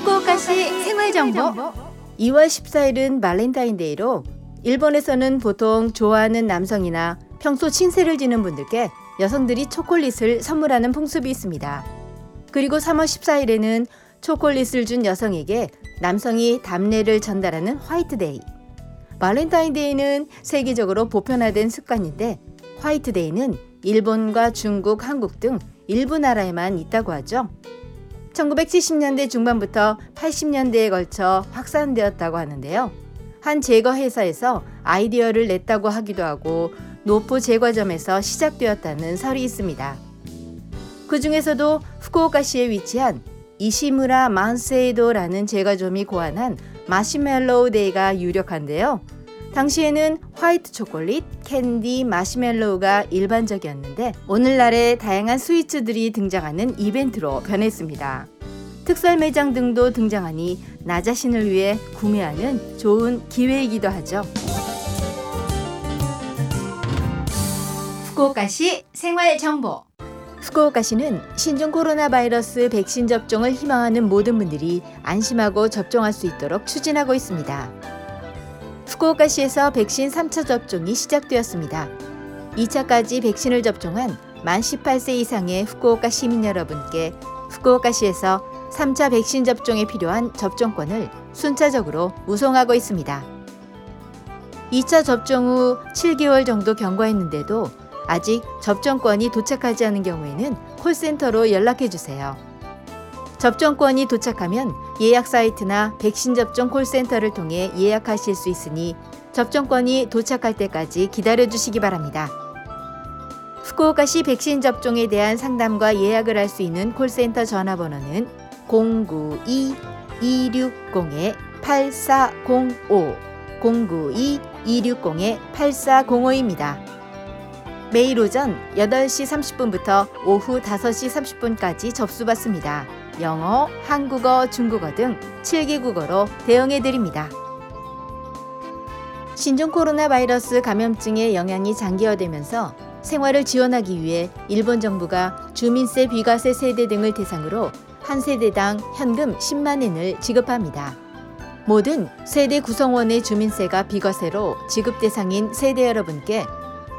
후쿠오카시 생활 정보 2월 14일은 발렌타인데이로 일본에서는 보통 좋아하는 남성이나 평소 신세를 지는 분들께 여성들이 초콜릿을 선물하는 풍습이 있습니다. 그리고 3월 14일에는 초콜릿을 준 여성에게 남성이 답례를 전달하는 화이트데이. 발렌타인데이는 세계적으로 보편화된 습관인데 화이트데이는 일본과 중국, 한국 등 일부 나라에만 있다고 하죠. 1970년대 중반부터 80년대에 걸쳐 확산되었다고 하는데요. 한 제과 회사에서 아이디어를 냈다고 하기도 하고 노포 제과점에서 시작되었다는 설이 있습니다. 그 중에서도 후쿠오카시에 위치한 이시무라 만세이도라는 제과점이 고안한 마시멜로우 데이가 유력한데요. 당시에는 화이트 초콜릿, 캔디, 마시멜로우가 일반적이었는데 오늘날의 다양한 sweets들이 등장하는 이벤트로 변했습니다. 특설 매장 등도 등장하니 나 자신을 위해 구매하는 좋은 기회이기도 하죠. 후쿠오카시 생활 정보 후쿠오카시는 신종 코로나 바이러스 백신 접종을 희망하는 모든 분들이 안심하고 접종할 수 있도록 추진하고 있습니다. 후쿠오카시에서 백신 3차 접종이 시작되었습니다. 2차까지 백신을 접종한 만 18세 이상의 후쿠오카 시민 여러분께 후쿠오카시에서 3차 백신 접종에 필요한 접종권을 순차적으로 우송하고 있습니다. 2차 접종 후 7개월 정도 경과했는데도 아직 접종권이 도착하지 않은 경우에는 콜센터로 연락해 주세요. 접종권이 도착하면 예약 사이트나 백신 접종 콜센터를 통해 예약하실 수 있으니 접종권이 도착할 때까지 기다려 주시기 바랍니다. 후쿠오카시 백신 접종에 대한 상담과 예약을 할 수 있는 콜센터 전화번호는 092-260-8405 092-260-8405입니다. 매일 오전 8시 30분부터 오후 5시 30분까지 접수받습니다. 영어, 한국어, 중국어 등 7개 국어로 대응해 드립니다. 신종 코로나 바이러스 감염증의 영향이 장기화되면서 생활을 지원하기 위해 일본 정부가 주민세 비과세 세대 등을 대상으로 한 세대당 현금 10만 엔을 지급합니다. 모든 세대 구성원의 주민세가 비과세로 지급 대상인 세대 여러분께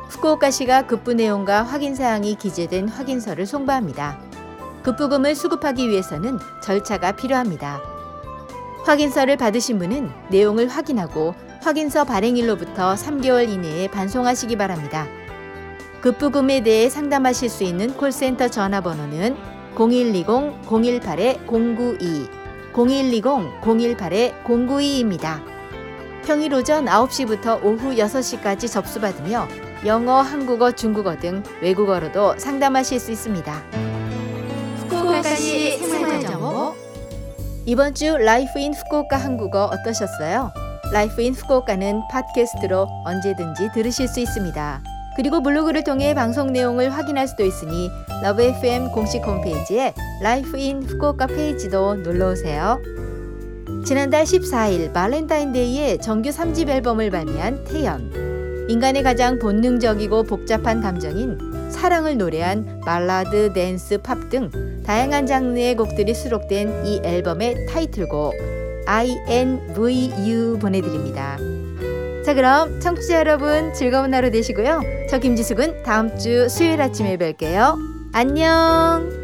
후쿠오카시가 급부 내용과 확인 사항이 기재된 확인서를 송부합니다. 급부금을 수급하기 위해서는 절차가 필요합니다. 확인서를 받으신 분은 내용을 확인하고 확인서 발행일로부터 3개월 이내에 반송하시기 바랍니다. 급부금에 대해 상담하실 수 있는 콜센터 전화번호는 0120-018-092, 0120-018-092입니다. 평일 오전 9시부터 오후 6시까지 접수받으며 영어, 한국어, 중국어 등 외국어로도 상담하실 수 있습니다. 후쿠오카시 생활정보 이번 주 Life in Fukuoka 한국어 어떠셨어요? Life in Fukuoka는 팟캐스트로 언제든지 들으실 수 있습니다. 그리고 블로그를 통해 방송 내용을 확인할 수도 있으니 LOVE FM 공식 홈페이지에 Life in Fukuoka 페이지도 놀러 오세요. 지난달 14일 발렌타인데이에 정규 3집 앨범을 발매한 태연. 인간의 가장 본능적이고 복잡한 감정인 사랑을 노래한 발라드, 댄스, 팝 등 다양한 장르의 곡들이 수록된 이 앨범의 타이틀곡 INVU 보내드립니다. 자 그럼 청취자 여러분 즐거운 하루 되시고요. 저 김지숙은 다음 주 수요일 아침에 뵐게요. 안녕!